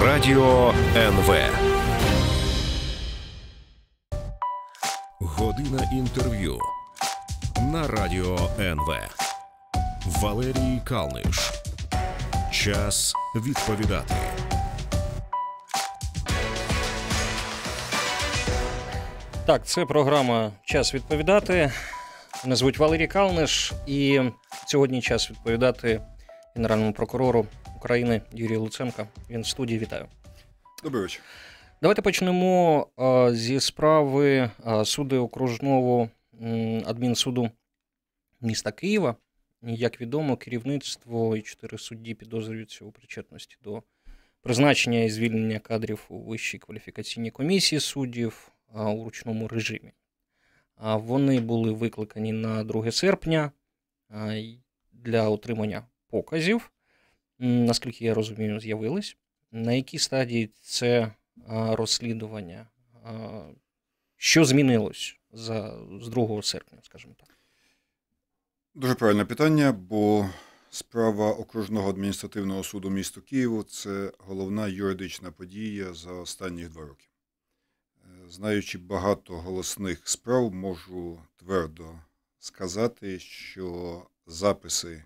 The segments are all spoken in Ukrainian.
Радіо НВ. Година інтерв'ю на Радіо НВ. Валерій Калниш. Час відповідати. Так, це програма Час відповідати. Мене звуть Валерій Калниш, і сьогодні час відповідати генеральному прокурору України Юрію Луценка. Він в студії вітаю. Добрий вечір. Давайте почнемо зі справи суду окружного адмінсуду міста Києва. Як відомо, керівництво і чотири судді підозрюються у причетності до призначення і звільнення кадрів у Вищій кваліфікаційній комісії суддів у ручному режимі. Вони були викликані на 2 серпня для отримання показів. Наскільки я розумію, з'явились. На якій стадії це розслідування? Що змінилось за, з 2 серпня, скажімо так? Дуже правильне питання, бо справа окружного адміністративного суду міста Києву це головна юридична подія за останні два роки. Е, Знаючи багато голосних справ, можу твердо сказати, що записи,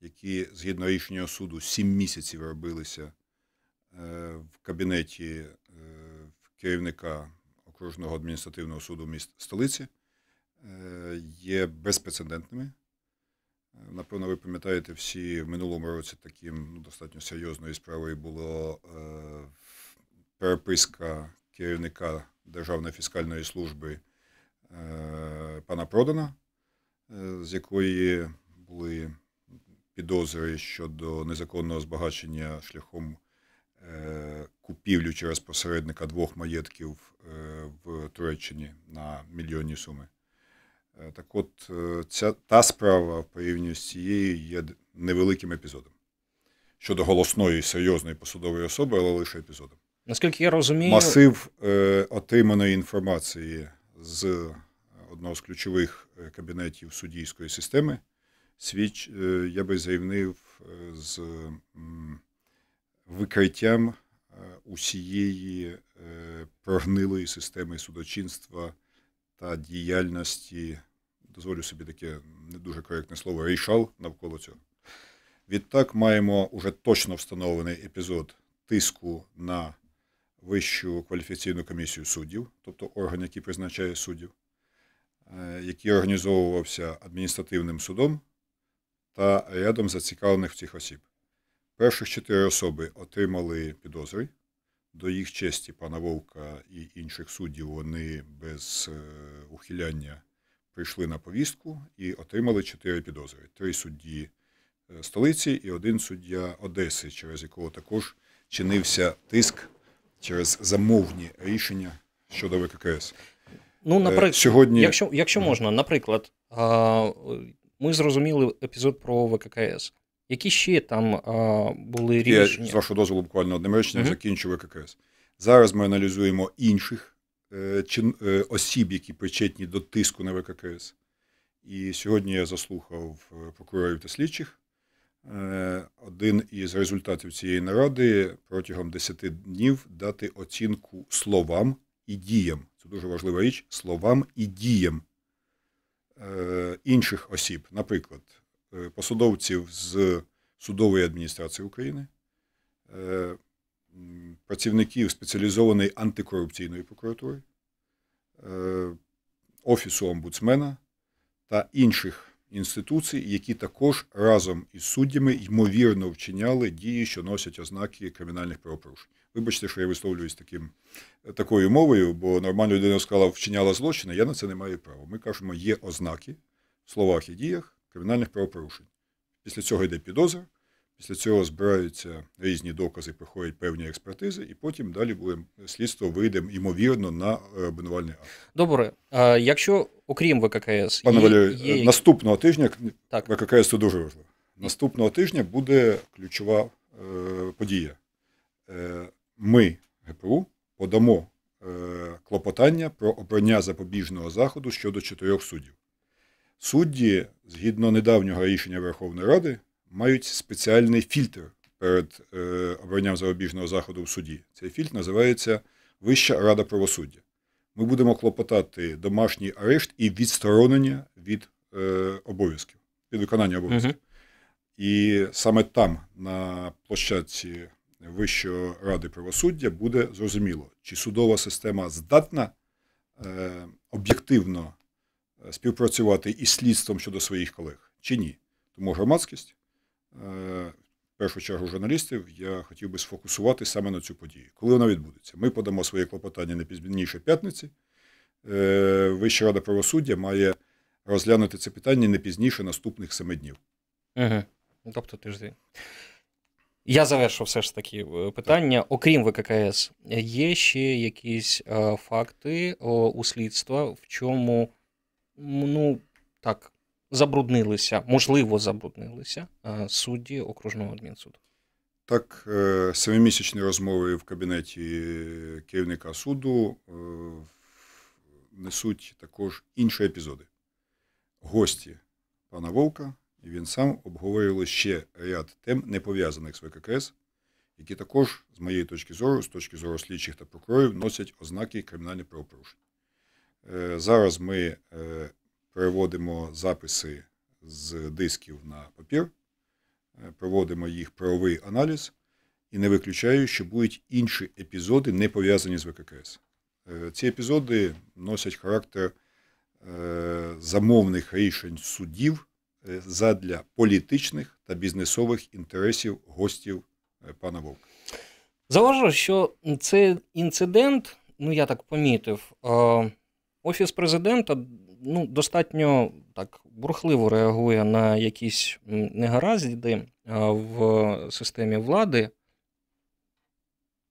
які згідно рішення суду 7 місяців робилися е, в кабінеті е, керівника окружного адміністративного суду міст столиці, е, є безпрецедентними. Напевно, ви пам'ятаєте, всі в минулому році таким ну, достатньо серйозною справою було е, переписка керівника Державної фіскальної служби пана Продана, з якої були підозри щодо незаконного збагачення шляхом е, купівлю через посередника двох маєтків е, в Туреччині на мільйонні суми. Е, Так от, ця, та справа в порівнянні з цією є невеликим епізодом. Щодо голосної, серйозної посадової особи, але лише епізодом. Наскільки я розумію, Масив е, отриманої інформації з одного з ключових кабінетів суддійської системи свіч, е, я би заявнив, е, з викриттям е, усієї прогнилої системи судочинства та діяльності, дозволю собі таке не дуже коректне слово, рішал навколо цього. Відтак маємо уже точно встановлений епізод тиску на Вищу кваліфікаційну комісію суддів, тобто орган, який призначає суддів, який організовувався адміністративним судом та рядом зацікавлених цих осіб. Перших чотири особи отримали підозри. До їх честі пана Вовка і інших суддів вони без е, ухиляння прийшли на повістку і отримали чотири підозри: три судді е, столиці і один суддя Одеси, через якого також чинився тиск через замовні рішення щодо ВККС. ну, Е, наприклад, Сьогодні якщо, якщо можна, наприклад, ми зрозуміли епізод про ВККС. Які ще там а, були я, рішення? з вашого дозволу буквально одним реченням Мгм. закінчу ВККС. Зараз ми аналізуємо інших е, чин, е, осіб, які причетні до тиску на ВККС. І сьогодні я заслухав е, прокурорів та слідчих. Е, Один із результатів цієї наради протягом 10 днів дати оцінку словам і діям. Це дуже важлива річ словам і діям інших осіб, наприклад, е, посадовців з судової адміністрації України, е, працівників спеціалізованої антикорупційної прокуратури, е, Офісу омбудсмена та інших інституцій, які також разом із суддями ймовірно вчиняли дії, що носять ознаки кримінальних правопорушень. Вибачте, що я висловлююсь таким, такою мовою, бо нормальна людина сказала, вчиняла злочини, я на це не маю права. Ми кажемо, є ознаки в словах і діях кримінальних правопорушень. Після цього йде підозра, після цього збираються різні докази, проходять певні експертизи, і потім далі буде слідство вийде ймовірно на е, обвинувальний акт. Добре, а, якщо окрім ВККС, Пане Валерію, є... наступного тижня Так. ВККС це дуже важливо. Наступного тижня буде ключова е, подія. Е, ми, ГПУ, подамо е, клопотання про обрання запобіжного заходу щодо чотирьох суддів. Судді, згідно недавнього рішення Верховної Ради, мають спеціальний фільтр перед е, обранням запобіжного заходу в суді. Цей фільтр називається Вища рада правосуддя. Ми будемо клопотати домашній арешт і відсторонення від е, обов'язків, від виконання обов'язків. Мгм. І саме там, на площадці Вищої ради правосуддя, буде зрозуміло, чи судова система здатна е, об'єктивно е, співпрацювати із слідством щодо своїх колег, чи ні. Тому громадськість, е, в першу чергу журналістів, я хотів би сфокусувати саме на цю подію. Коли вона відбудеться? Ми подамо своє клопотання не пізніше п'ятниці. Е, Вища рада правосуддя має розглянути це питання не пізніше наступних семи днів. Угу. Тобто тиждень. Я завершу все ж таки е, питання. Окрім ВККС, є ще якісь е, факти о, у слідства, в чому ну, так, забруднилися, можливо, забруднилися е, судді окружного адмінсуду. Так, е, семимісячні розмови в кабінеті керівника суду е, несуть також інші епізоди. Гості пана Вовка і він сам обговорювали ще ряд тем, не пов'язаних з ВККС, які також, з моєї точки зору, з точки зору слідчих та прокурорів, носять ознаки кримінальних правопорушень. Е, Зараз ми е, переводимо записи з дисків на папір, е, проводимо їх правовий аналіз і не виключаю, що будуть інші епізоди, не пов'язані з ВККС. Ці епізоди носять характер замовних рішень судів задля політичних та бізнесових інтересів гостів е, пана Вовка. Зауважу, що цей інцидент, ну я так помітив, е, Офіс президента ну, достатньо так бурхливо реагує на якісь негаразди е, в системі влади,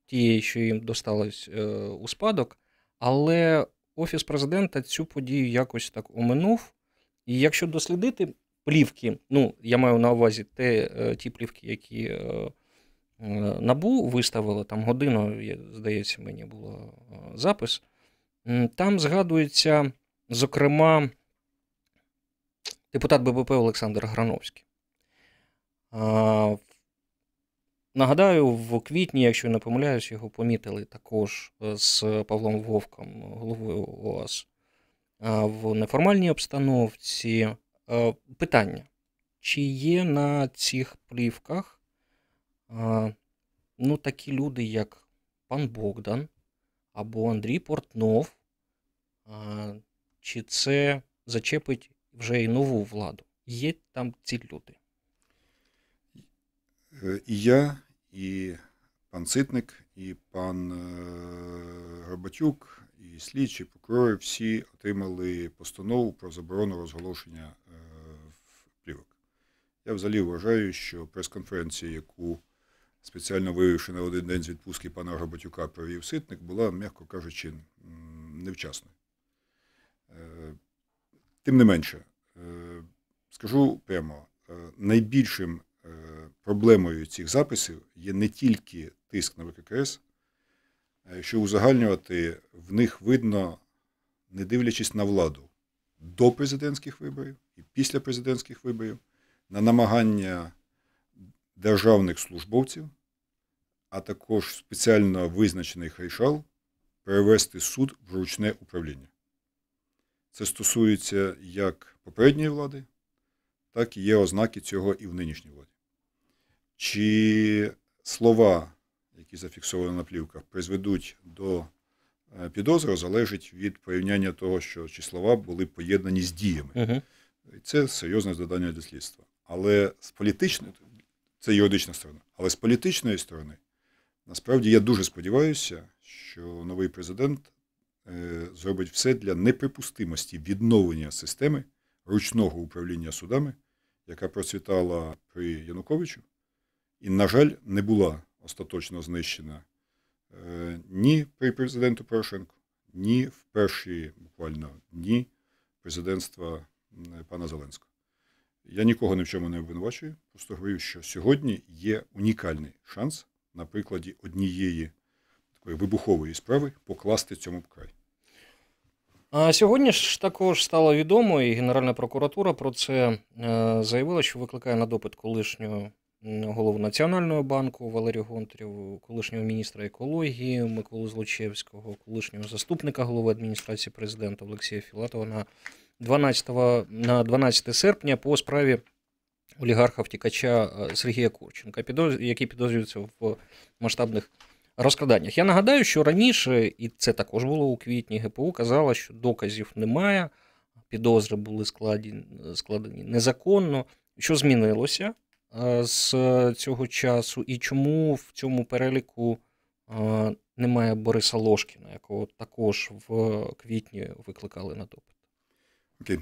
тієї, що їм досталось е, у спадок, але Офіс президента цю подію якось так оминув. І якщо дослідити плівки, ну, я маю на увазі те, е, ті плівки, які. е, Е, Набу виставили там годину, здається, мені було запис. Там згадується, зокрема, депутат ББП Олександр Грановський. Нагадаю, в квітні, якщо не помиляюсь, його помітили також з Павлом Вовком, головою ОАС, в неформальній обстановці. Е, Питання: чи є на цих плівках ну, такі люди, як пан Богдан або Андрій Портнов, чи це зачепить вже і нову владу? Є там ці люди. Е, І я, і пан Ситник, і пан е, Горбатюк, і слідчі, прокурори всі отримали постанову про заборону розголошення е. Я взагалі вважаю, що прес-конференція, яку спеціально виявивши на один день з відпустки пана Горбатюка провів Ситник, була, м'яко кажучи, невчасною. Е, Тим не менше, е, скажу прямо, е, найбільшим проблемою цих записів є не тільки тиск на ВККС, якщо узагальнювати, в них видно, не дивлячись на владу до президентських виборів і після президентських виборів, на намагання державних службовців, а також спеціально визначених рішал перевести суд в ручне управління. Це стосується як попередньої влади, так і є ознаки цього і в нинішній владі. Чи слова, які зафіксовані на плівках, призведуть до е, підозри, залежить від порівняння того, що чи слова були поєднані з діями. І це серйозне завдання для слідства. Але з політичної, це юридична сторона, але з політичної сторони, насправді я дуже сподіваюся, що новий президент е, зробить все для неприпустимості відновлення системи ручного управління судами, яка процвітала при Януковичу, і, на жаль, не була остаточно знищена е, ні при президенту Порошенку, ні в перші буквально дні президентства пана Зеленського. Я нікого ні в чому не обвинувачую, просто говорю, що сьогодні є унікальний шанс на прикладі однієї такої вибухової справи покласти цьому край. А сьогодні ж також стало відомо, і Генеральна прокуратура про це е, заявила, що викликає на допит колишнього голову Національного банку Валерію Гонтарєву, колишнього міністра екології Миколу Злочевського, колишнього заступника голови адміністрації президента Олексія Філатова на 12, на 12 серпня по справі олігарха втікача е, Сергія Курченка, який підозрюється в масштабних розкраданнях. Я нагадаю, що раніше, і це також було у квітні, ГПУ казала, що доказів немає, підозри були складені, складені незаконно. Що змінилося е, з цього часу, і чому в цьому переліку е, немає Бориса Лошкіна, якого також в квітні викликали на допит? Окей.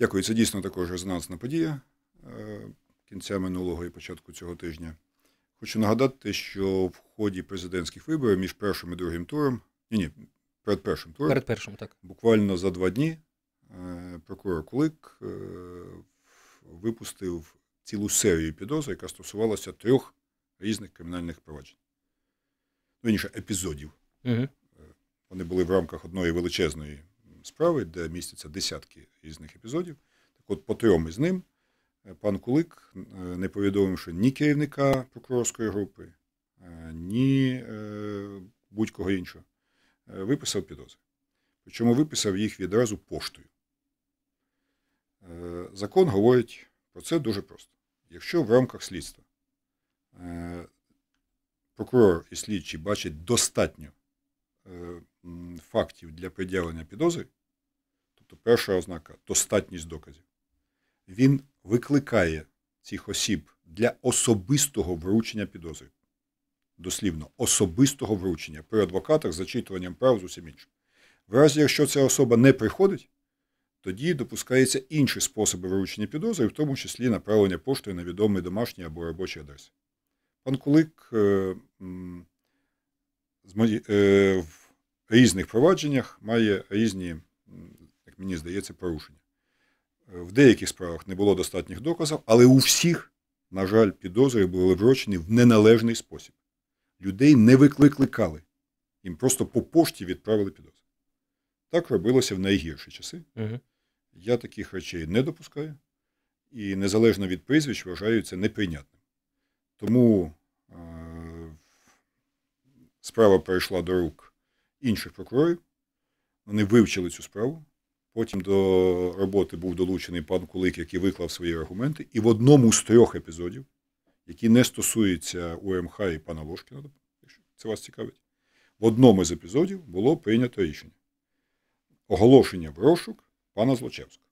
Дякую. Це дійсно також резонансна подія е, кінця минулого і початку цього тижня. Хочу нагадати, що в ході президентських виборів між першим і другим туром, ні, ні, перед першим туром, перед першим, так. буквально за два дні прокурор Кулик випустив цілу серію підозр, яка стосувалася трьох різних кримінальних проваджень. Ну, інше, епізодів. Угу. Вони були в рамках одної величезної справи, де містяться десятки різних епізодів. Так от, по трьом із ним е, пан Кулик, е, не повідомивши ні керівника прокурорської групи, ні будь-кого іншого, виписав підозри. Причому виписав їх відразу поштою. Закон говорить про це дуже просто. Якщо в рамках слідства е, прокурор і слідчий бачать достатньо е, фактів для пред'явлення підозри, тобто перша ознака достатність доказів, він викликає цих осіб для особистого вручення підозри. Дослівно, особистого вручення при адвокатах з зачитуванням прав з усім іншим. В разі, якщо ця особа не приходить, тоді допускаються інші способи виручення підозри, в тому числі направлення поштою на відомий домашній або робочий адрес. Пан Кулик е, е, різних провадженнях має різні, як мені здається, порушення. В деяких справах не було достатніх доказів, але у всіх, на жаль, підозри були вручені в неналежний спосіб. Людей не викликали, їм просто по пошті відправили підозри. Так робилося в найгірші часи. Угу. Я таких речей не допускаю і незалежно від прізвищ вважаю це неприйнятним. Тому е, справа перейшла до рук інших прокурорів. Вони вивчили цю справу. Потім до роботи був долучений пан Кулик, який виклав свої аргументи. І в одному з трьох епізодів, які не стосуються УМХ і пана Ложкіна, якщо це вас цікавить, в одному з епізодів було прийнято рішення. Оголошення в розшук пана Злочевського.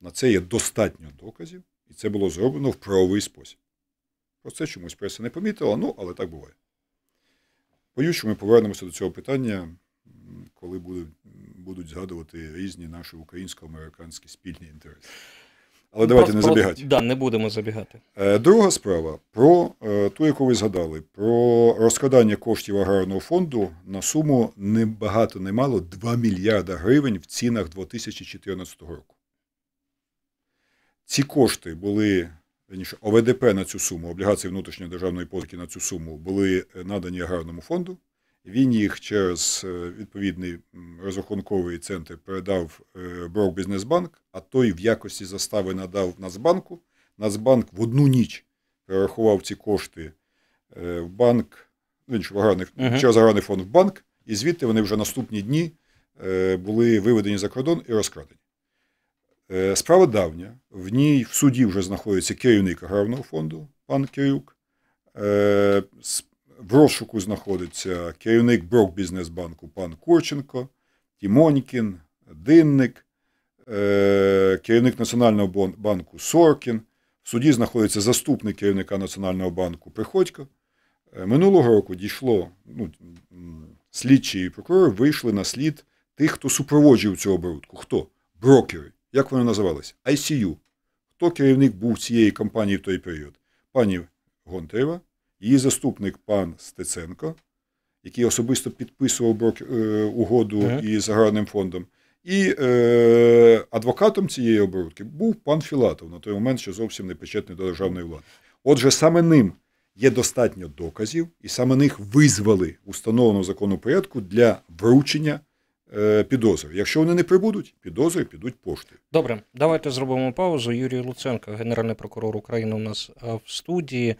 На це є достатньо доказів, і це було зроблено в правовий спосіб. Про це чомусь преса не помітила, ну, але так буває. Боюсь, що ми повернемося до цього питання, коли будуть, будуть згадувати різні наші українсько-американські спільні інтереси. Але давайте не забігати. Да, не будемо забігати. Е, друга справа про е, ту, яку ви згадали, про розкрадання коштів аграрного фонду на суму не багато не мало 2 мільярда гривень в цінах 2014 року. Ці кошти були раніше, ОВДП на цю суму, облігації внутрішньої державної позики на цю суму були надані аграрному фонду. Він їх через е, відповідний розрахунковий центр передав е, Брок Бізнесбанк, а той в якості застави надав Нацбанку. Нацбанк в одну ніч перерахував ці кошти е, в банк, ну, в аграрний, uh-huh. через аграрний фонд в банк, і звідти вони вже наступні дні були виведені за кордон і розкрадені. Справа давня, в ній в суді вже знаходиться керівник аграрного фонду, пан Кирюк в розшуку знаходиться керівник Брокбізнесбанку пан Курченко, Тімонькін, Динник, е, керівник Національного банку Соркін. В суді знаходиться заступник керівника Національного банку Приходько. Е, минулого року дійшло, ну, слідчі і прокурори вийшли на слід тих, хто супроводжував цю оборудку. Хто? Брокери. Як вони називалися? ICU. Хто керівник був цієї компанії в той період? Пані Гонтарева, Її заступник пан Стеценко, який особисто підписував брок, е, угоду uh із аграрним фондом. І е, адвокатом цієї оборудки був пан Філатов, на той момент ще зовсім не причетний до державної влади. Отже, саме ним є достатньо доказів, і саме них визвали установлену закону порядку для вручення е, підозри. Якщо вони не прибудуть, підозри підуть пошти. Добре, давайте зробимо паузу. Юрій Луценко, генеральний прокурор України, у нас в студії.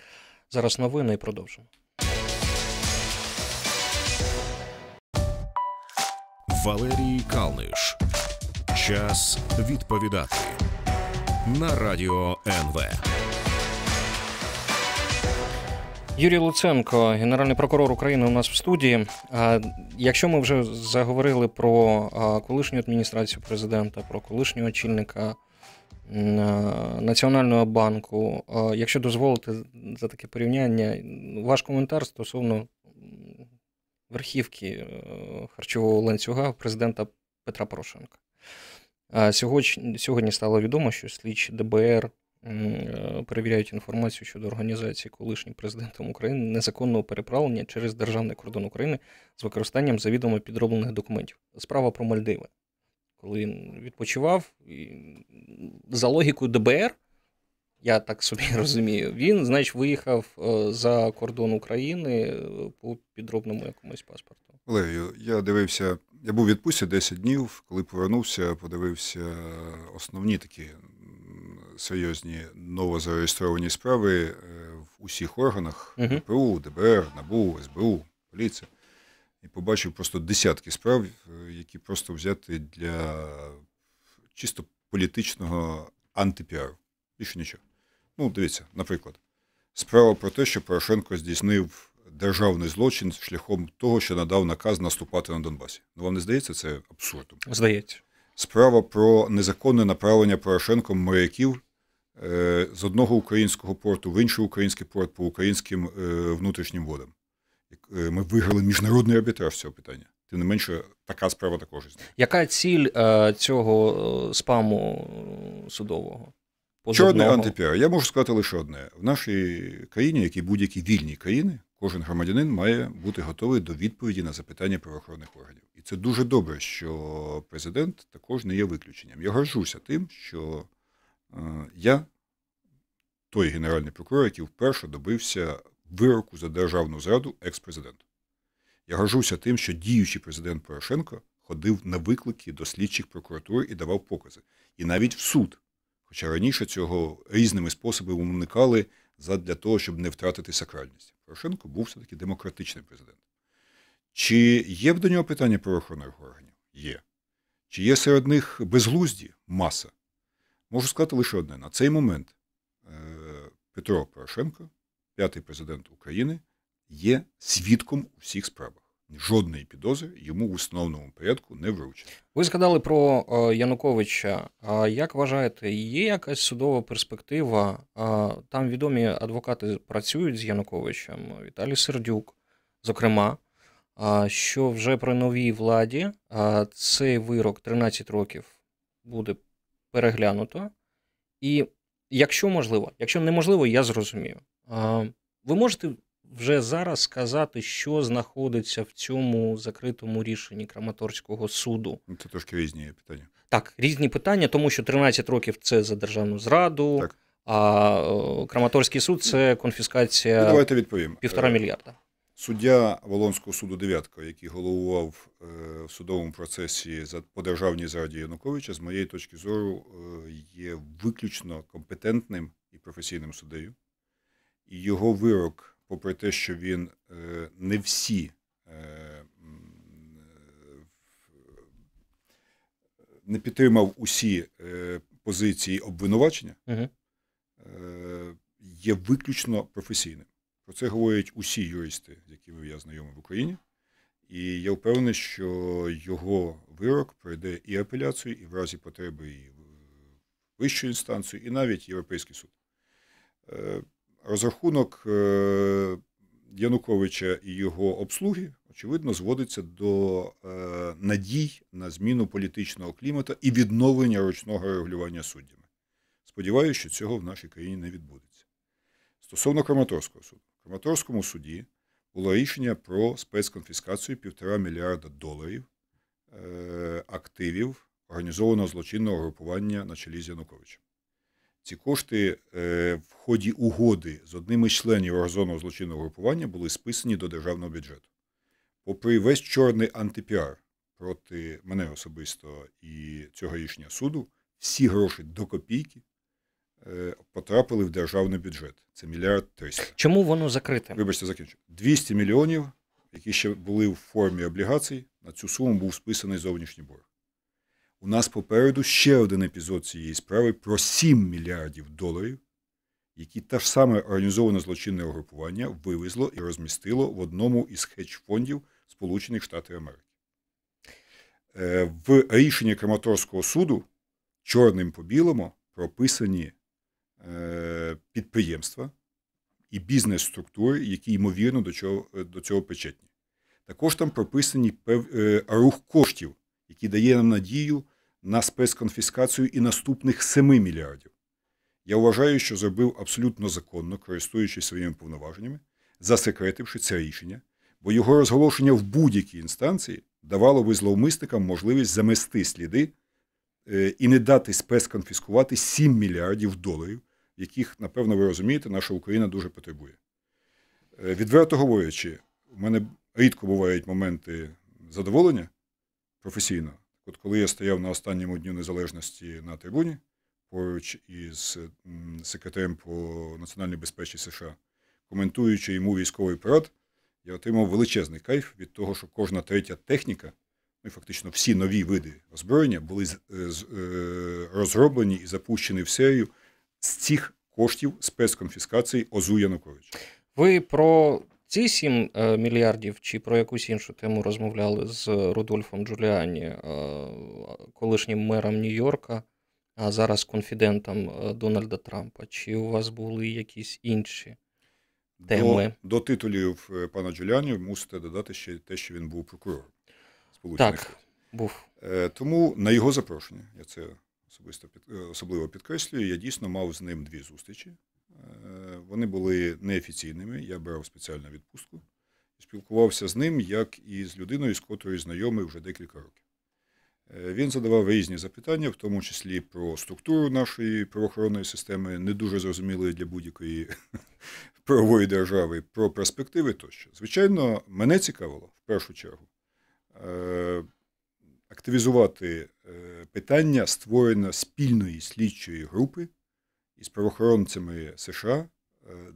Зараз новини і продовжимо. Валерій Калниш. Час відповідати на радіо НВ. Юрій Луценко, генеральний прокурор України, у нас в студії. Якщо ми вже заговорили про колишню адміністрацію президента, про колишнього очільника Національного банку, якщо дозволите за таке порівняння, ваш коментар стосовно верхівки е, харчового ланцюга президента Петра Порошенка. Сьогодні, стало відомо, що слідчі ДБР перевіряють інформацію щодо організації колишнім президентом України незаконного переправлення через державний кордон України з використанням завідомо підроблених документів. Справа про Мальдиви. Коли він відпочивав, за логікою ДБР, я так собі розумію, він, значить, виїхав е, за кордон України е, по підробному якомусь паспорту. Валерію, я дивився, я був у відпустці 10 днів, коли повернувся, подивився основні такі серйозні новозареєстровані справи е, в усіх органах Мгм. ГПУ, ДБР, НАБУ, СБУ, поліція. І побачив просто десятки справ, е, які просто взяти для чисто політичного антипіару. Більше нічого. Ну, дивіться, наприклад, справа про те, що Порошенко здійснив державний злочин шляхом того, що надав наказ наступати на Донбасі. Ну вам не здається це абсурдом? Здається. Справа про незаконне направлення Порошенком моряків з одного українського порту в інший український порт по українським е, внутрішнім водам. Е, Ми виграли міжнародний арбітраж цього питання. Тим не менше, така справа також існує. Яка ціль е, цього е, спаму е, судового? Чорний Позовного? антипіар. Я можу сказати лише одне: в нашій країні, як і будь-якій вільній країні, кожен громадянин має бути готовий до відповіді на запитання правоохоронних органів. І це дуже добре, що президент також не є виключенням. Я горжуся тим, що е, я той генеральний прокурор, який вперше добився вироку за державну зраду екс-президенту. Я горжуся тим, що діючий президент Порошенко ходив на виклики до слідчих прокуратур і давав покази. І навіть в суд. Хоча раніше цього різними способами уникали для того, щоб не втратити сакральність. Порошенко був все-таки демократичний президент. Чи є до нього питання правоохоронних органів? Є. Чи є серед них безглузді? Маса. Можу сказати лише одне: на цей момент е, Петро Порошенко, п'ятий президент України, є свідком у всіх справах. Жодної підозри йому в установленому порядку не вручено. Ви згадали про е, Януковича. Як вважаєте, є якась судова перспектива? Там відомі адвокати працюють з Януковичем, Віталій Сердюк, зокрема, що вже при новій владі цей вирок 13 років буде переглянуто. І якщо можливо, якщо неможливо, я зрозумію. Ви можете вже зараз сказати, що знаходиться в цьому закритому рішенні Краматорського суду. Ну, Це трошки різні питання. Так, різні питання, тому що 13 років це за державну зраду, Так. а е, Краматорський суд це Ну, конфіскація давайте відповім. півтора Е, мільярда. Суддя Волонського суду Дев'ятка, який головував е, в судовому процесі по державній зраді Януковича, з моєї точки зору, е, є виключно компетентним і професійним суддею. І його вирок, попри те, що він е, не всі не підтримав усі позиції обвинувачення, є виключно професійним. Про це говорять усі юристи, з якими я знайомий в Україні. І я впевнений, що його вирок пройде і апеляцію, і в разі потреби і вищу інстанцію, і навіть Європейський суд. Е, Розрахунок е, Януковича і його обслуги, очевидно, зводиться до е, надій на зміну політичного клімату і відновлення ручного регулювання суддями. Сподіваюся, що цього в нашій країні не відбудеться. Стосовно Краматорського суду, Краматорському суді було рішення про спецконфіскацію півтора мільярда доларів е, активів організованого злочинного групування на чолі з Януковичем. Ці кошти е, в ході угоди з одним із членів організованого злочинного групування були списані до державного бюджету. Попри весь чорний антипіар проти мене особисто і цього рішення суду, всі гроші до копійки потрапили в державний бюджет. Це мільярд триста. Чому воно закрите? Вибачте, закінчу. 200 мільйонів, які ще були в формі облігацій, на цю суму був списаний зовнішній борг. У нас попереду ще один епізод цієї справи про 7 мільярдів доларів, які те ж саме організоване злочинне угрупування вивезло і розмістило в одному із хедж-фондів Сполучених Штатів Америки. Е, В рішенні Краматорського суду чорним по білому прописані е, підприємства і бізнес-структури, які ймовірно до цього, до цього причетні. Також там прописані пев, е, рух коштів, який дає нам надію на спецконфіскацію і наступних 7 мільярдів. Я вважаю, що зробив абсолютно законно, користуючись своїми повноваженнями, засекретивши це рішення, бо його розголошення в будь-якій інстанції давало би зловмисникам можливість замести сліди е, і не дати спецконфіскувати 7 мільярдів доларів, яких, напевно, ви розумієте, наша Україна дуже потребує. Е, Відверто говорячи, у мене рідко бувають моменти задоволення професійно. От коли я стояв на останньому дню незалежності на трибуні поруч із секретарем по національній безпеці США, коментуючи йому військовий парад, я отримав величезний кайф від того, що кожна третя техніка, ну і фактично всі нові види озброєння були е, е, розроблені і запущені в серію з цих коштів спецконфіскації ОЗУ Януковича. Ви про ці 7 е, мільярдів чи про якусь іншу тему розмовляли з Рудольфом Джуліані, е, колишнім мером Нью-Йорка, а зараз конфідентом е, Дональда Трампа? Чи у вас були якісь інші? Теми. До, до титулів пана Джуліані мусите додати ще те, що він був прокурором Сполучених Так, був. Тому на його запрошення, я це особисто під, е, особливо підкреслюю, я дійсно мав з ним дві зустрічі. Е, Вони були неофіційними, я брав спеціальну відпустку і спілкувався з ним як і з людиною, з котрою знайомий вже декілька років. Е, Він задавав різні запитання, в тому числі про структуру нашої правоохоронної системи, не дуже зрозумілої для будь-якої правової держави, про перспективи тощо. Звичайно, мене цікавило в першу чергу активізувати е, питання створення спільної слідчої групи із правоохоронцями США е,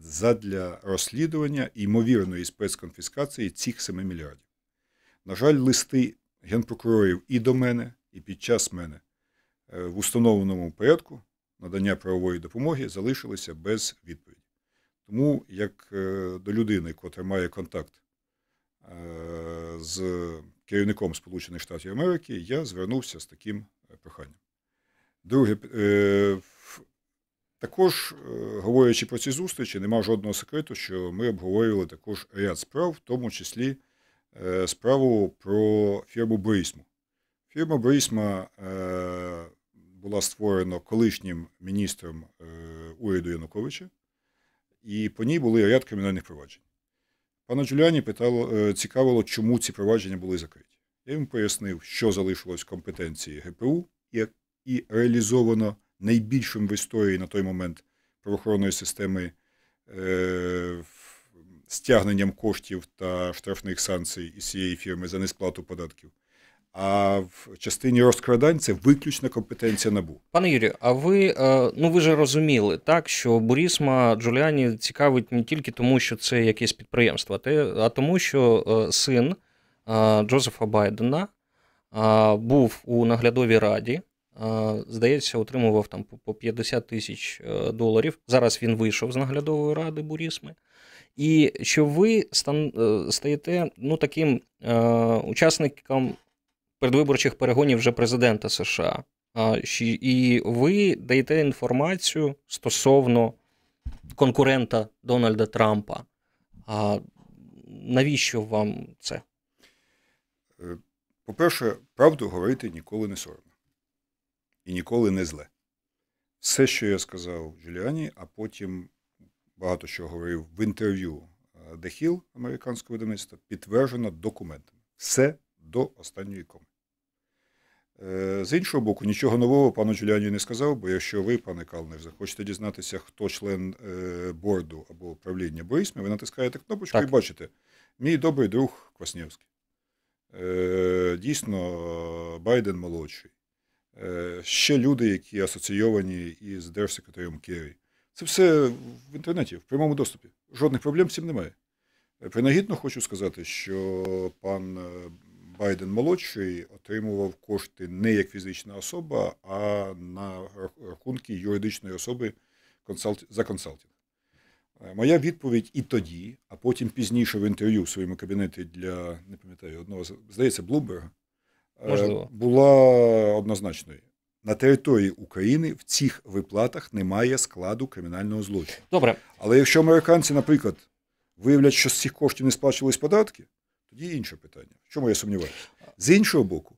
задля розслідування ймовірної спецконфіскації цих 7 мільярдів. На жаль, листи генпрокурорів і до мене, і під час мене е, в установленому порядку надання правової допомоги залишилися без відповіді. Тому, як до людини, котра має контакт з керівником Сполучених Штатів Америки, я звернувся з таким е, проханням. Друге, е, також, е, говорячи про ці зустрічі, нема жодного секрету, що ми обговорювали також ряд справ, в тому числі справу про фірму Брисму. Фірма Брисма була створена колишнім міністром уряду Януковича, і по ній були ряд кримінальних проваджень. Пана Джуліані питало, е, цікавило, чому ці провадження були закриті. Я йому пояснив, що залишилось в компетенції ГПУ і, і реалізовано найбільшим в історії на той момент правоохоронної системи е, стягненням коштів та штрафних санкцій із цієї фірми за несплату податків. А в частині розкрадань це виключна компетенція НАБУ. Пане Юрію, а ви, е, ну ви ж розуміли, так, що Бурісма Джуліані цікавить не тільки тому, що це якесь підприємство, а тому, що е, син е, Джозефа Байдена був у наглядовій раді, здається, отримував там по- по 50 тисяч доларів. Зараз він вийшов з наглядової ради Бурісми. І що ви стаєте ну, таким е, учасником передвиборчих перегонів вже президента США. І ви даєте інформацію стосовно конкурента Дональда Трампа. Навіщо вам це? Е, По-перше, правду говорити ніколи не соромно. І ніколи не зле. Все, що я сказав Джуліані, а потім багато що говорив в інтерв'ю е, Hill американського видавництва, підтверджено документами. Все до останньої коми. Е, З іншого боку, нічого нового пану Джуліані не сказав, бо якщо ви, пане Калнер, захочете дізнатися, хто член е, борду або управління Борисми, ви натискаєте кнопочку Так. і бачите, мій добрий друг Кваснєвський. е, дійсно Байден молодший, ще люди, які асоційовані із держсекретарем Керрі. Це все в інтернеті, в прямому доступі. Жодних проблем з цим немає. Принагідно хочу сказати, що пан Байден молодший отримував кошти не як фізична особа, а на рахунки юридичної особи за консалтинг. Е, моя відповідь і тоді, а потім пізніше в інтерв'ю в своєму кабінеті для не пам'ятаю одного здається, Блумберга, була однозначною. На території України в цих виплатах немає складу кримінального злочину. Добре. Але якщо американці, наприклад, виявлять, що з цих коштів не сплачувались податки, тоді інше питання. В чому я сумніваюся? З іншого боку,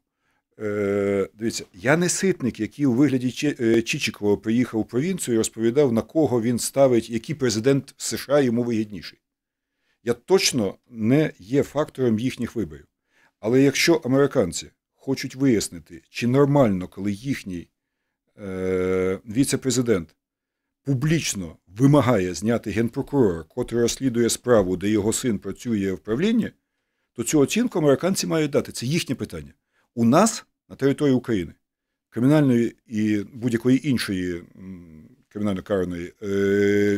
е, дивіться, я не ситник, який у вигляді е, Чичикова приїхав у провінцію і розповідав, на кого він ставить, який президент США йому вигідніший. Я точно не є фактором їхніх виборів. Але якщо американці хочуть вияснити, чи нормально, коли їхній е, віце-президент публічно вимагає зняти генпрокурора, котрий розслідує справу, де його син працює в правлінні, то цю оцінку американці мають дати. Це їхнє питання. У нас на території України кримінальної і будь-якої іншої кримінально караної е,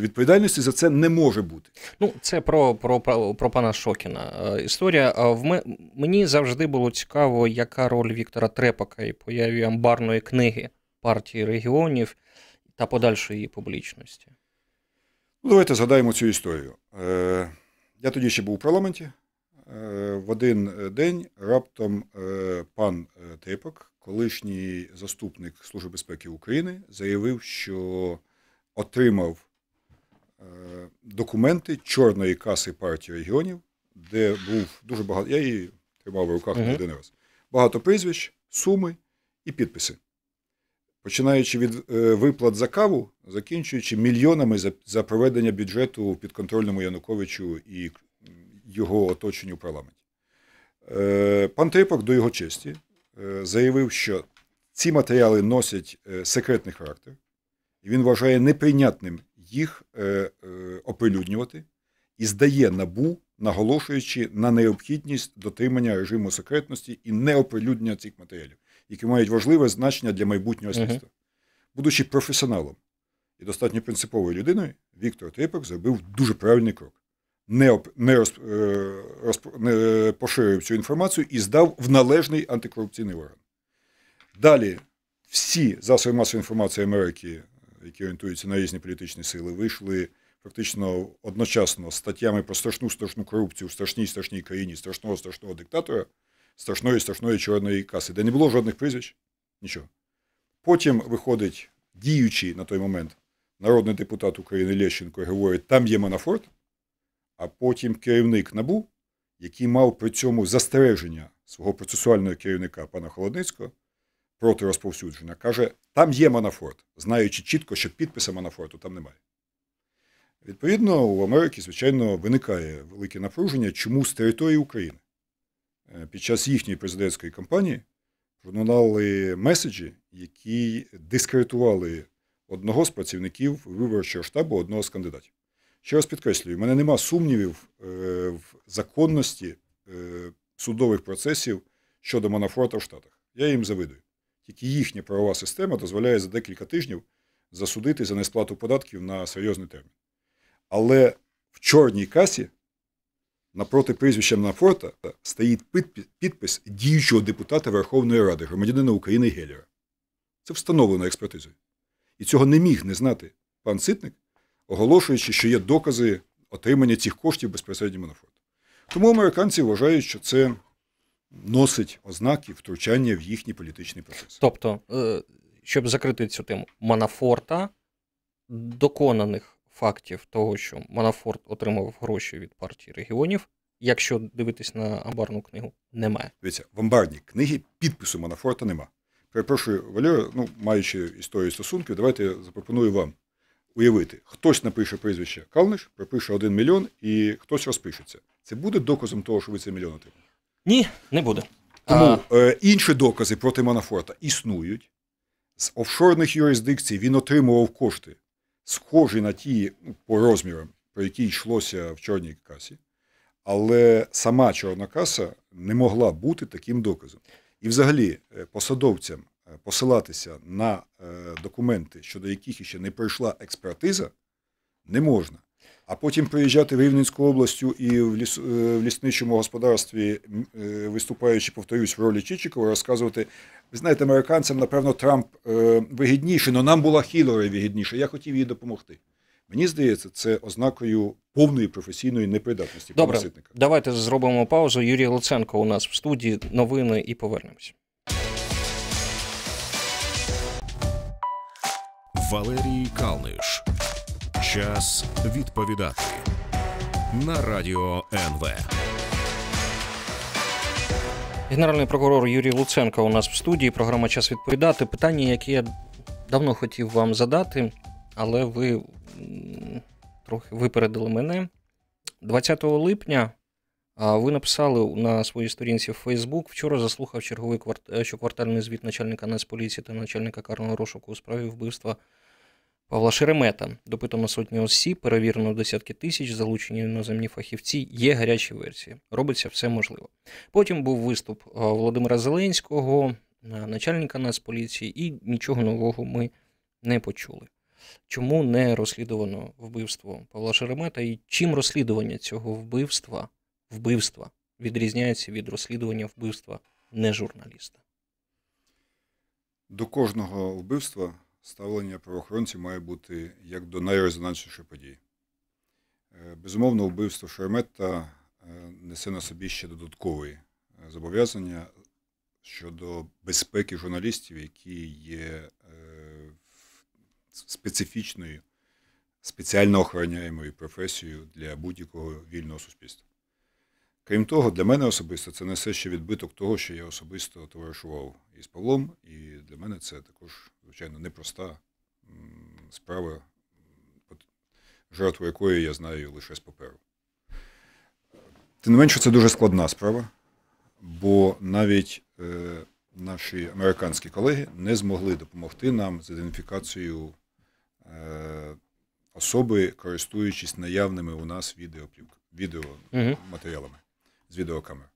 відповідальності за це не може бути. Ну, це про про, про, про пана Шокіна е, історія. В мені завжди було цікаво, яка роль Віктора Трепака і появі амбарної книги партії регіонів та подальшої її публічності. Ну, Давайте згадаємо цю історію. Е, я тоді ще був у парламенті. В один день раптом пан Трепак, колишній заступник Служби безпеки України, заявив, що отримав е, документи чорної каси партії регіонів, де був дуже багато. Я її тримав в руках не один раз. Багато прізвищ, суми і підписи. Починаючи від е, виплат за каву, закінчуючи мільйонами за за проведення бюджету підконтрольному Януковичу і його оточенню в парламенті. Е, пан Трипак до його честі заявив, що ці матеріали носять секретний характер і він вважає неприйнятним їх е, е, оприлюднювати і здає набу, наголошуючи на необхідність дотримання режиму секретності і неоприлюднення цих матеріалів, які мають важливе значення для майбутнього слідства. Будучи професіоналом і достатньо принциповою людиною, Віктор Трипак зробив дуже правильний крок. Не не, е, розп, не поширив цю інформацію і здав в належний антикорупційний орган. Далі всі засоби масової інформації Америки які орієнтуються на різні політичні сили, вийшли фактично одночасно статтями про страшну страшну корупцію в страшній страшній країні, страшного страшного диктатора, страшної страшної чорної каси, де не було жодних прізвищ, нічого. Потім виходить діючий на той момент народний депутат України Лещенко і говорить, там є Манафорт, а потім керівник НАБУ, який мав при цьому застереження свого процесуального керівника пана Холодницького проти розповсюдження, каже, там є Манафорт, знаючи чітко, що підписа Манафорту там немає. Відповідно, у Америці, звичайно, виникає велике напруження, чому з території України е, під час їхньої президентської кампанії пролунали меседжі, які дискредитували одного з працівників виборчого штабу одного з кандидатів. Ще раз підкреслюю, в мене нема сумнівів е, в законності е, судових процесів щодо Манафорта в Штатах. Я їм завидую. Тільки їхня правова система дозволяє за декілька тижнів засудити за несплату податків на серйозний термін. Але в чорній касі напроти прізвища Нафорта стоїть підпис діючого депутата Верховної Ради, громадянина України Гелєра. Це встановлено експертизою. І цього не міг не знати пан Ситник, оголошуючи, що є докази отримання цих коштів безпосередньо Манафорта. Тому американці вважають, що це носить ознаки втручання в їхній політичний процес. Тобто, е, щоб закрити цю тему, Манафорта доконаних фактів того, що Манафорт отримав гроші від партії регіонів. Якщо дивитись на амбарну книгу, немає. Дивіться, в амбарній книгі підпису Манафорта нема. Перепрошую, Валерію, ну, маючи історію стосунків, давайте запропоную вам уявити, хтось напише прізвище Калниш, пропише один мільйон і хтось розпишеться. Це буде доказом того, що ви цей мільйон отримали? Ні, не буде. Тому е, інші докази проти Манафорта існують. З офшорних юрисдикцій він отримував кошти, схожі на ті ну, по розмірам, про які йшлося в чорній касі. Але сама чорна каса не могла бути таким доказом. І взагалі е, посадовцям посилатися на е, документи, щодо яких ще не пройшла експертиза, не можна. А потім приїжджати в Рівненську областю і в, ліс, в лісничому господарстві, виступаючи, повторюсь, в ролі Чичикова, розказувати, ви знаєте, американцям, напевно, Трамп вигідніший, але нам була Хіллері вигідніша, я хотів їй допомогти. Мені здається, це ознакою повної професійної непридатності Добре, Давайте зробимо паузу. Юрій Луценко у нас в студії новини і повернемось. Валерій Калниш. Час відповідати на радіо НВ. Генеральний прокурор Юрій Луценко у нас в студії. Програма Час відповідати. Питання, яке я давно хотів вам задати, але ви трохи випередили мене. 20 липня ви написали на своїй сторінці в Facebook, вчора заслухав черговий. Е, щоквартальний звіт начальника Нацполіції та начальника карного розшуку у справі вбивства Павла Шеремета. Допитано сотні осіб, перевірено десятки тисяч, залучені іноземні фахівці. Є гарячі версії. Робиться все можливо. Потім був виступ Володимира Зеленського, начальника Нацполіції, і нічого нового ми не почули. Чому не розслідувано вбивство Павла Шеремета і чим розслідування цього вбивства вбивства відрізняється від розслідування вбивства не журналіста? До кожного вбивства ставлення правоохоронців має бути як до найрезонанснішої події. Е, безумовно, вбивство Шеремета е, несе на собі ще додаткові е, зобов'язання щодо безпеки журналістів, які є специфічною, спеціально охороняємою професією для будь-якого вільного суспільства. Крім того, для мене особисто це несе ще відбиток того, що я особисто товаришував із Павлом, і для мене це також, звичайно, непроста справа, жертву якої я знаю лише з паперу. Тим не менше, це дуже складна справа, бо навіть е, наші американські колеги не змогли допомогти нам з ідентифікацією Е, особи, користуючись наявними у нас відеоматеріалами з відеокамер.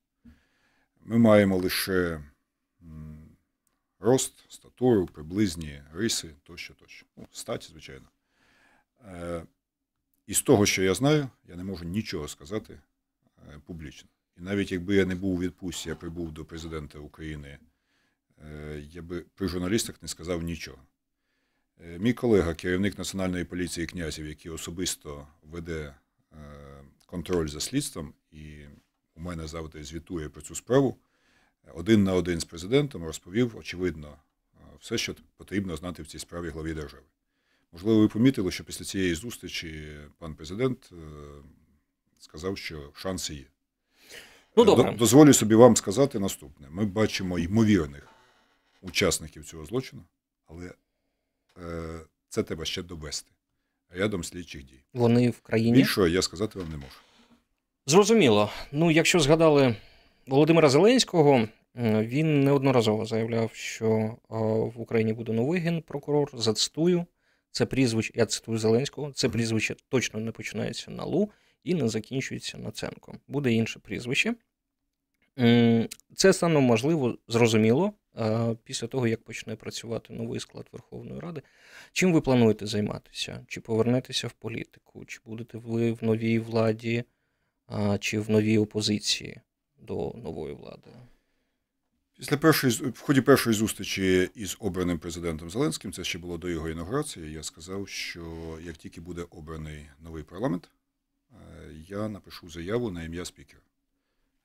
Ми маємо лише рост, статуру, приблизні риси тощо, тощо. Ну, статі, звичайно. Е, і з того, що я знаю, я не можу нічого сказати е, публічно. І навіть якби я не був у відпустці, я прибув до президента України, я би при журналістах не сказав нічого. Е, мій колега, керівник Національної поліції князів, який особисто веде е, контроль за слідством, і у мене завжди звітує про цю справу, один на один з президентом розповів, очевидно, е, все, що потрібно знати в цій справі главі держави. Можливо, ви помітили, що після цієї зустрічі пан президент сказав, що шанси є. Ну, добре. Дозволю собі вам сказати наступне: ми бачимо ймовірних учасників цього злочину, але Е, це треба ще довести рядом слідчих дій. Вони в країні. Більшого я сказати вам не можу. Зрозуміло. Ну, якщо згадали Володимира Зеленського, він неодноразово заявляв, що в Україні буде новий генпрокурор. Зацитую. Це прізвище, я цитую Зеленського, це прізвище точно не починається на Лу і не закінчується на Ценко. Буде інше прізвище. Це стане можливо, зрозуміло, після того, як почне працювати новий склад Верховної Ради. Чим ви плануєте займатися? Чи повернетеся в політику, чи будете ви в новій владі, чи в новій опозиції до нової влади? Після першої в ході першої зустрічі із обраним президентом Зеленським, це ще було до його інаугурації. Я сказав, що як тільки буде обраний новий парламент, е, я напишу заяву на ім'я спікера.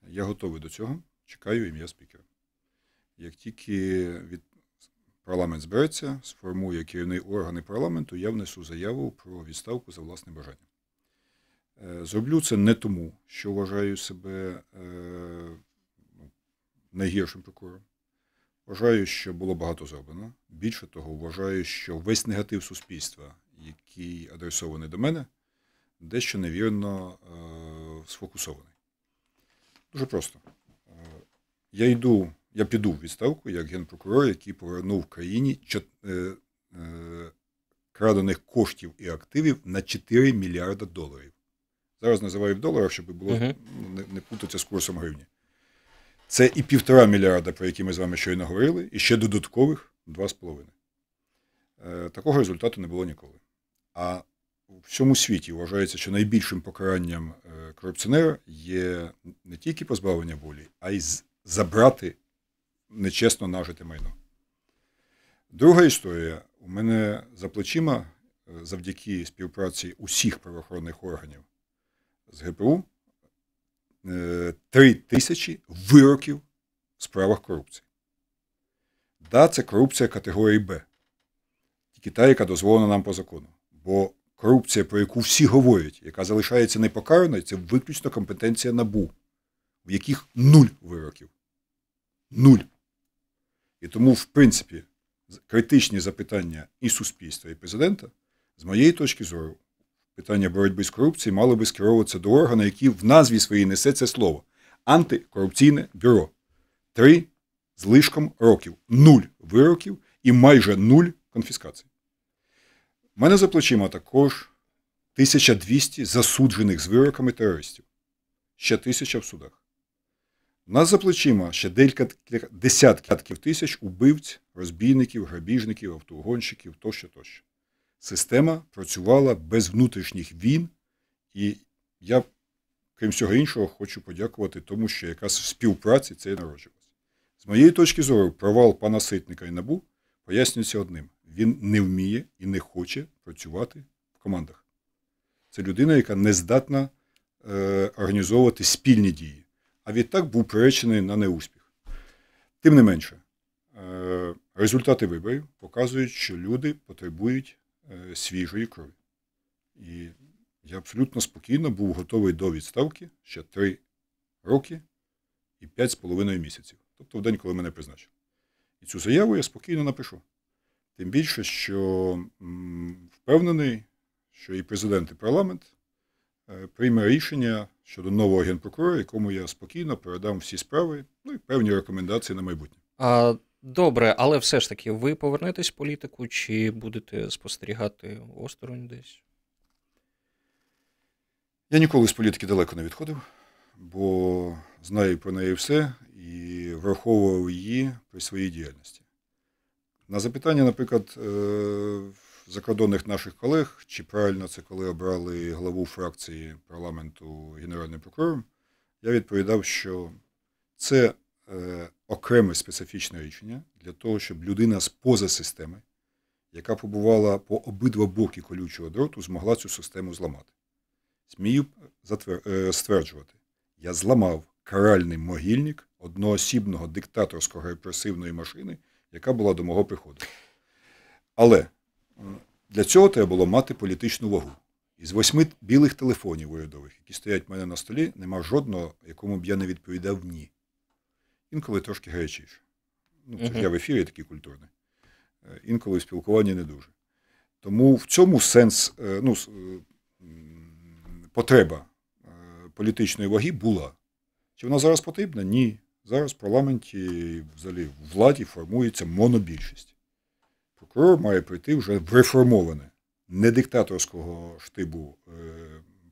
Я готовий до цього. Чекаю ім'я спікера. Як тільки від парламент збереться, сформує керівний органи парламенту, я внесу заяву про відставку за власне бажання. Е, зроблю це не тому, що вважаю себе е, ну, найгіршим прокурором. Вважаю, що було багато зроблено. Більше того, вважаю, що весь негатив суспільства, який адресований до мене, дещо невірно е, сфокусований. Дуже просто. Я йду я піду в відставку як генпрокурор, який повернув країні крадених коштів і активів на 4 мільярда доларів. Зараз називаю в доларах, щоб було uh -huh. не, не плутатися з курсом гривні. Це і півтора мільярда, про які ми з вами щойно говорили, і ще додаткових 2,5. Е, такого результату не було ніколи. А у всьому світі вважається, що найбільшим покаранням е, корупціонера є не тільки позбавлення волі, а й забрати нечесно нажите майно. Друга історія. У мене за плечима е, завдяки співпраці усіх правоохоронних органів з ГПУ три тисячі вироків в справах корупції. Да, це корупція категорії Б тільки та, яка дозволена нам по закону. Бо корупція, про яку всі говорять, яка залишається непокараною, це виключно компетенція набу, в яких нуль вироків. Нуль. І тому, в принципі, критичні запитання і суспільства, і президента, з моєї точки зору, питання боротьби з корупцією мало би скеровуватися до органу, який в назві своїй несе це слово антикорупційне бюро. Три з лишком років, нуль вироків і майже нуль конфіскацій. У мене за плечима також 1200 засуджених з вироками терористів, ще тисяча в судах. У нас за плечима ще десятків тисяч убивць, розбійників, грабіжників, автогонщиків тощо тощо. Система працювала без внутрішніх війн, і я, крім всього іншого, хочу подякувати тому, що якраз в співпраці це народжувалося. З моєї точки зору, провал пана Ситника і Набу пояснюється одним: він не вміє і не хоче працювати в командах. Це людина, яка не здатна е, організовувати спільні дії. А відтак був приречений на неуспіх. Тим не менше, е, результати виборів показують, що люди потребують свіжої крові. І я абсолютно спокійно був готовий до відставки ще три роки і п'ять з половиною місяців. Тобто в день, коли мене призначили. І цю заяву я спокійно напишу. Тим більше, що впевнений, що і президент, і парламент е, прийме рішення щодо нового генпрокурора, якому я спокійно передам всі справи, ну і певні рекомендації на майбутнє. А, Добре, але все ж таки, ви повернетесь в політику чи будете спостерігати осторонь десь? Я ніколи з політики далеко не відходив, бо знаю про неї все і враховував її при своїй діяльності. На запитання, наприклад, е, закордонних наших колег, чи правильно це коли обрали главу фракції парламенту генеральним прокурором, я відповідав, що це окреме специфічне рішення для того, щоб людина з поза системи, яка побувала по обидва боки колючого дроту, змогла цю систему зламати. Смію е, стверджувати, я зламав каральний могильник одноосібного диктаторського репресивної машини яка була до мого приходу. Але для цього треба було мати політичну вагу. Із восьми білих телефонів урядових, які стоять в мене на столі, нема жодного, якому б я не відповідав ні. Інколи трошки гарячіше. Ну, це uh-huh. я в ефірі такий культурний. Е, інколи в спілкуванні не дуже. Тому в цьому сенс, е, ну, е, потреба політичної ваги була. Чи вона зараз потрібна? Ні. Зараз в парламенті взагалі в владі формується монобільшість. Прокурор має прийти вже в реформоване, не диктаторського штибу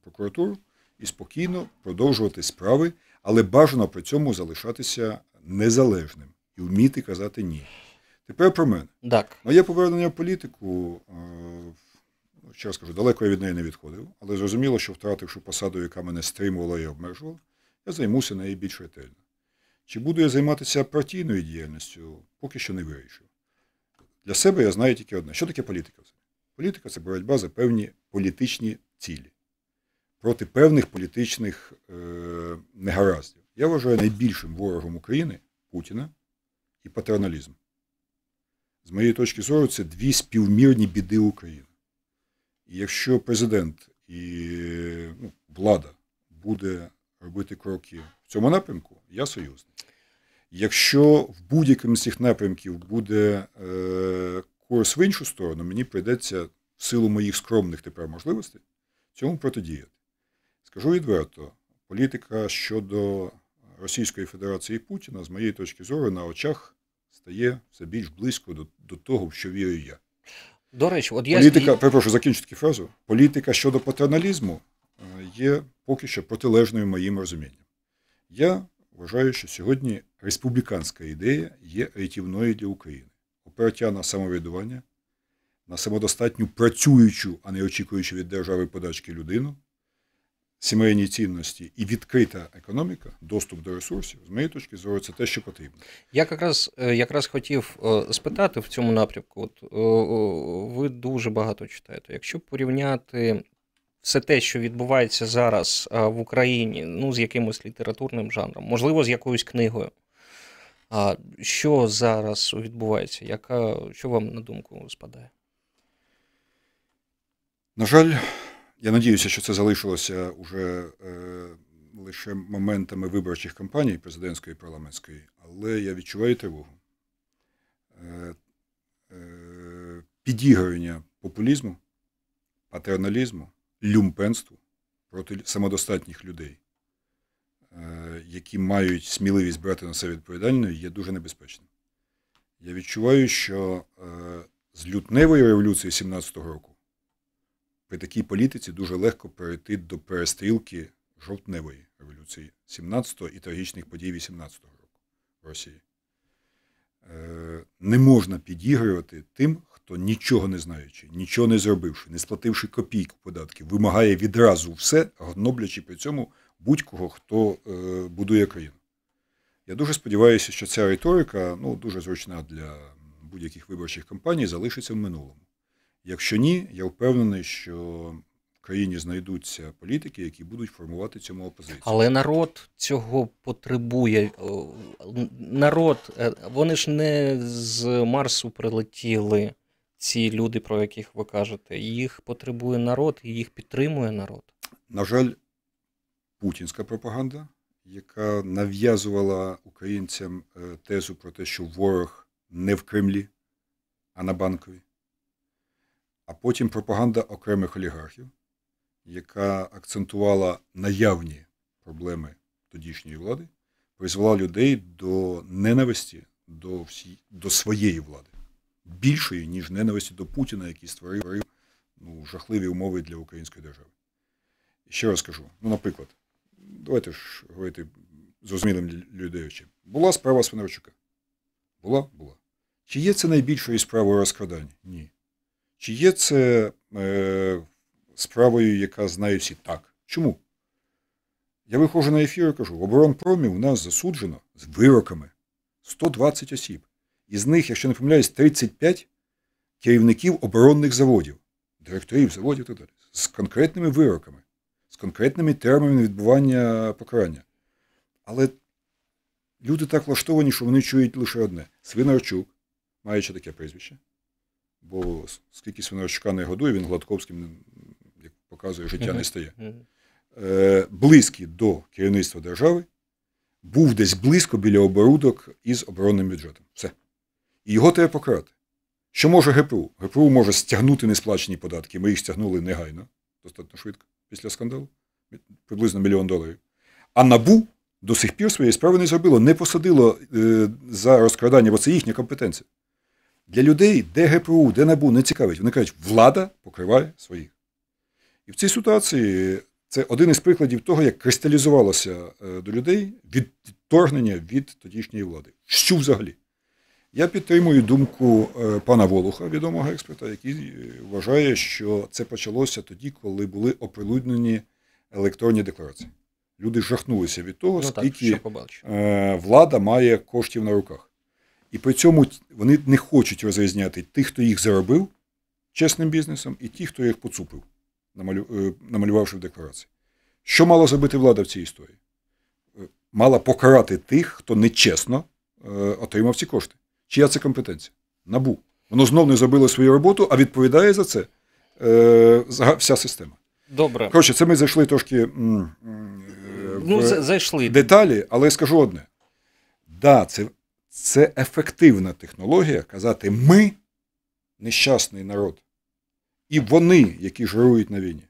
прокуратуру і спокійно продовжувати справи, але бажано при цьому залишатися незалежним і вміти казати ні. Тепер про мене. Так. Моє повернення в політику, е, ще раз кажу, далеко я від неї не відходив, але зрозуміло, що втративши посаду, яка мене стримувала і обмежувала, я займуся нею більш ретельно. Чи буду я займатися партійною діяльністю, поки що не вирішив. Для себе я знаю тільки одне. Що таке політика? Політика це боротьба за певні політичні цілі, проти певних політичних е, негараздів. Я вважаю найбільшим ворогом України Путіна і патерналізм. З моєї точки зору, це дві співмірні біди України. І якщо президент і ну, влада буде робити кроки в цьому напрямку, я союзник. Якщо в будь-якому з цих напрямків буде е, курс в іншу сторону, мені прийдеться в силу моїх скромних тепер можливостей цьому протидіяти. Скажу відверто, політика щодо Російської Федерації і Путіна, з моєї точки зору, на очах стає все більш близько до, до того, в що вірю я. До речі, от я... політика, перепрошую, закінчу таку фразу. Політика щодо патерналізму е, є поки що протилежною моїм розумінням. Я вважаю, що сьогодні республіканська ідея є рятівною для України. Опертя на самоврядування, на самодостатню працюючу, а не очікуючи від держави подачки людину, сімейні цінності і відкрита економіка, доступ до ресурсів, з моєї точки зору, це те, що потрібно. Я якраз е, якраз хотів е, спитати в цьому напрямку. От ви дуже багато читаєте. Якщо порівняти все те, що відбувається зараз в Україні, ну з якимось літературним жанром, можливо, з якоюсь книгою. А що зараз відбувається? Яка, Що вам на думку спадає? На жаль, я надіюся, що це залишилося уже е, лише моментами виборчих кампаній президентської і парламентської, але я відчуваю тривогу. Е, е, Підігрування популізму, патерналізму, люмпенству проти самодостатніх людей, е, які мають сміливість брати на себе відповідальність, є дуже небезпечним. Я відчуваю, що е, з лютневої революції 17-го року при такій політиці дуже легко перейти до перестрілки жовтневої революції 17-го і трагічних подій 18-го року в Росії. Е, не можна підігрувати тим, хто нічого не знаючи, нічого не зробивши, не сплативши копійку податків, вимагає відразу все, гноблячи при цьому будь-кого, хто е, будує країну. Я дуже сподіваюся, що ця риторика ну, дуже зручна для будь-яких виборчих кампаній, залишиться в минулому. Якщо ні, я впевнений, що в країні знайдуться політики, які будуть формувати цьому опозицію. Але народ цього потребує. Народ, е, вони ж не з Марсу прилетіли, ці люди, про яких ви кажете. Їх потребує народ і їх підтримує народ. На жаль, путінська пропаганда, яка нав'язувала українцям е, тезу про те, що ворог не в Кремлі, а на банковій а потім пропаганда окремих олігархів, яка акцентувала наявні проблеми тодішньої влади, призвела людей до ненависті до всі, до своєї влади, більшої, ніж ненависті до Путіна, який створив ну, жахливі умови для української держави. Ще раз скажу: ну, наприклад, давайте ж говорити зрозумілим людей. Була справа Свинарчука. Була? Була. Чи є це найбільшою справою розкрадання? Ні. Чи є це е, справою, яка знає всі? Так. Чому? Я виходжу на ефір і кажу: в оборонпромі у нас засуджено з вироками 120 осіб. Із них, якщо не помиляюсь, 35 керівників оборонних заводів, директорів заводів і так далі, з конкретними вироками, з конкретними термінами відбування покарання. Але люди так влаштовані, що вони чують лише одне: Свинарчук, маючи таке прізвище. Бо скільки Свинарчука не годує, він Гладковським, як показує, життя не стає. Е, Близький до керівництва держави, був десь близько біля оборудок із оборонним бюджетом. Все. І його треба покарати. Що може ГПУ? ГПУ може стягнути несплачені податки. Ми їх стягнули негайно, достатньо швидко, після скандалу, приблизно мільйон доларів. А набу до сих пір своєї справи не зробило, не посадило е, за розкрадання, бо це їхня компетенція. Для людей, де ГПУ, де НАБУ не цікавить, вони кажуть, влада покриває своїх. І в цій ситуації це один із прикладів того, як кристалізувалося е, до людей відторгнення від тодішньої влади. Що взагалі? Я підтримую думку е, пана Волуха, відомого експерта, який е, вважає, що це почалося тоді, коли були оприлюднені електронні декларації. Люди жахнулися від того, ну, скільки так, влада має коштів на руках. І при цьому вони не хочуть розрізняти тих, хто їх заробив чесним бізнесом, і ті, хто їх поцупив, е, намалювавши в декларації. Що мала зробити влада в цій історії? Е, мала покарати тих, хто нечесно е, отримав ці кошти. Чия це компетенція? Набу. Воно знов не зробило свою роботу, а відповідає за це вся система. Добре. Коротше, це ми зайшли трошки в ну, зайшли. деталі, але я скажу одне. Да, це це ефективна технологія казати ми нещасний народ. І вони, які жирують на війні.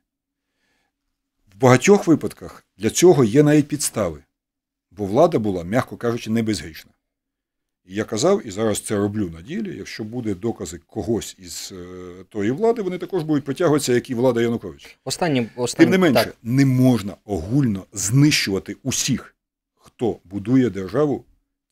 В багатьох випадках для цього є навіть підстави, бо влада була, м'яко кажучи, не безгрішна. І я казав, і зараз це роблю на ділі, якщо буде докази когось із е, тої влади, вони також будуть притягуватися, як і влада Януковича. Останні, останні, Тим не менше, так. не можна огульно знищувати усіх хто будує державу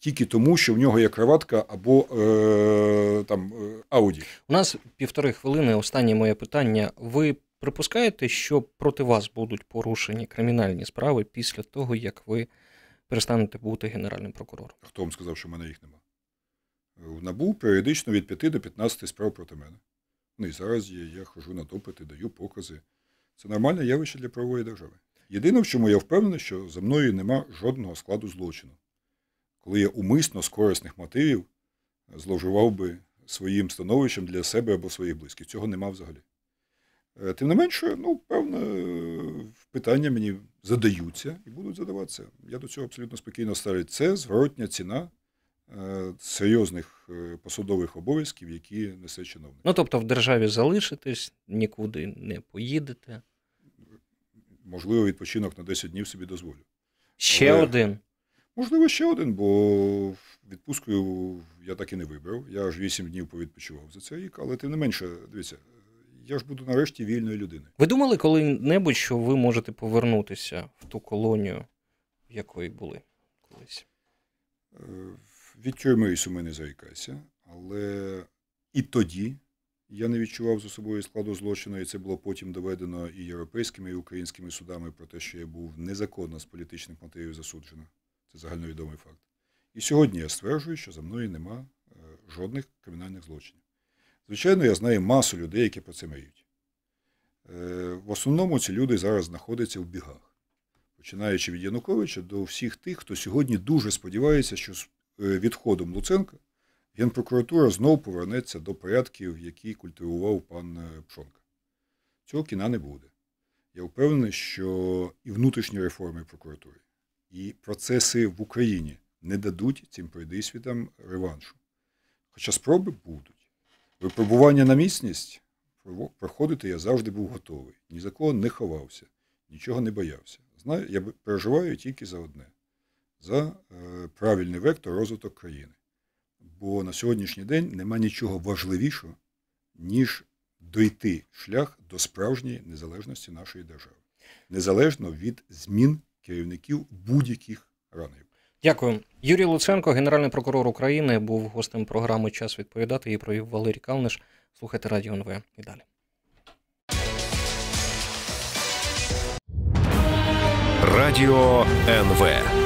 тільки тому, що в нього є краватка або е, там е, Ауді. У нас півтори хвилини. Останнє моє питання. Ви припускаєте, що проти вас будуть порушені кримінальні справи після того, як ви перестанете бути генеральним прокурором? Хто вам сказав, що в мене їх нема? В НАБУ періодично від 5 до 15 справ проти мене. Ну і зараз є, я хожу на допити, даю покази. Це нормальне явище для правової держави. Єдине, в чому я впевнений, що за мною нема жодного складу злочину. Коли я умисно з корисних мотивів зловживав би своїм становищем для себе або своїх близьких. Цього нема взагалі. Е, Тим не менше, ну, певне, питання мені задаються і будуть задаватися. Я до цього абсолютно спокійно ставлю. Це зворотня ціна е, серйозних е, посадових обов'язків, які несе чиновник. Ну тобто в державі залишитесь, нікуди не поїдете. Можливо, відпочинок на 10 днів собі дозволю. Ще Але- один. Можливо, ще один, бо відпустку я так і не вибрав. Я аж 8 днів повідпочивав за цей рік, але тим не менше, дивіться, я ж буду нарешті вільною людиною. Ви думали коли-небудь, що ви можете повернутися в ту колонію, в якої були колись? Е, Від тюрми і суми не зарікайся, але і тоді я не відчував за собою складу злочину, і це було потім доведено і європейськими, і українськими судами про те, що я був незаконно з політичних мотивів засуджено. Це загальновідомий факт. І сьогодні я стверджую, що за мною нема е, жодних кримінальних злочинів. Звичайно, я знаю масу людей, які про це мріють. Е, В основному ці люди зараз знаходяться в бігах, починаючи від Януковича до всіх тих, хто сьогодні дуже сподівається, що з е, відходом Луценка Генпрокуратура знов повернеться до порядків, які культивував пан Пшонка. Цього кіна не буде. Я впевнений, що і внутрішні реформи прокуратури, і процеси в Україні не дадуть цим пройдисвітам реваншу. Хоча спроби будуть. Випробування на міцність проходити я завжди був готовий. Ні за кого не ховався, нічого не боявся. Знаю, я переживаю тільки за одне: за е, правильний вектор розвиток країни. Бо на сьогоднішній день нема нічого важливішого, ніж дойти шлях до справжньої незалежності нашої держави, незалежно від змін керівників будь-яких рангів. Дякую. Юрій Луценко, генеральний прокурор України, був гостем програми Час відповідати. і провів Валерій Калниш. Слухайте Радіо НВ і далі. Радіо НВ.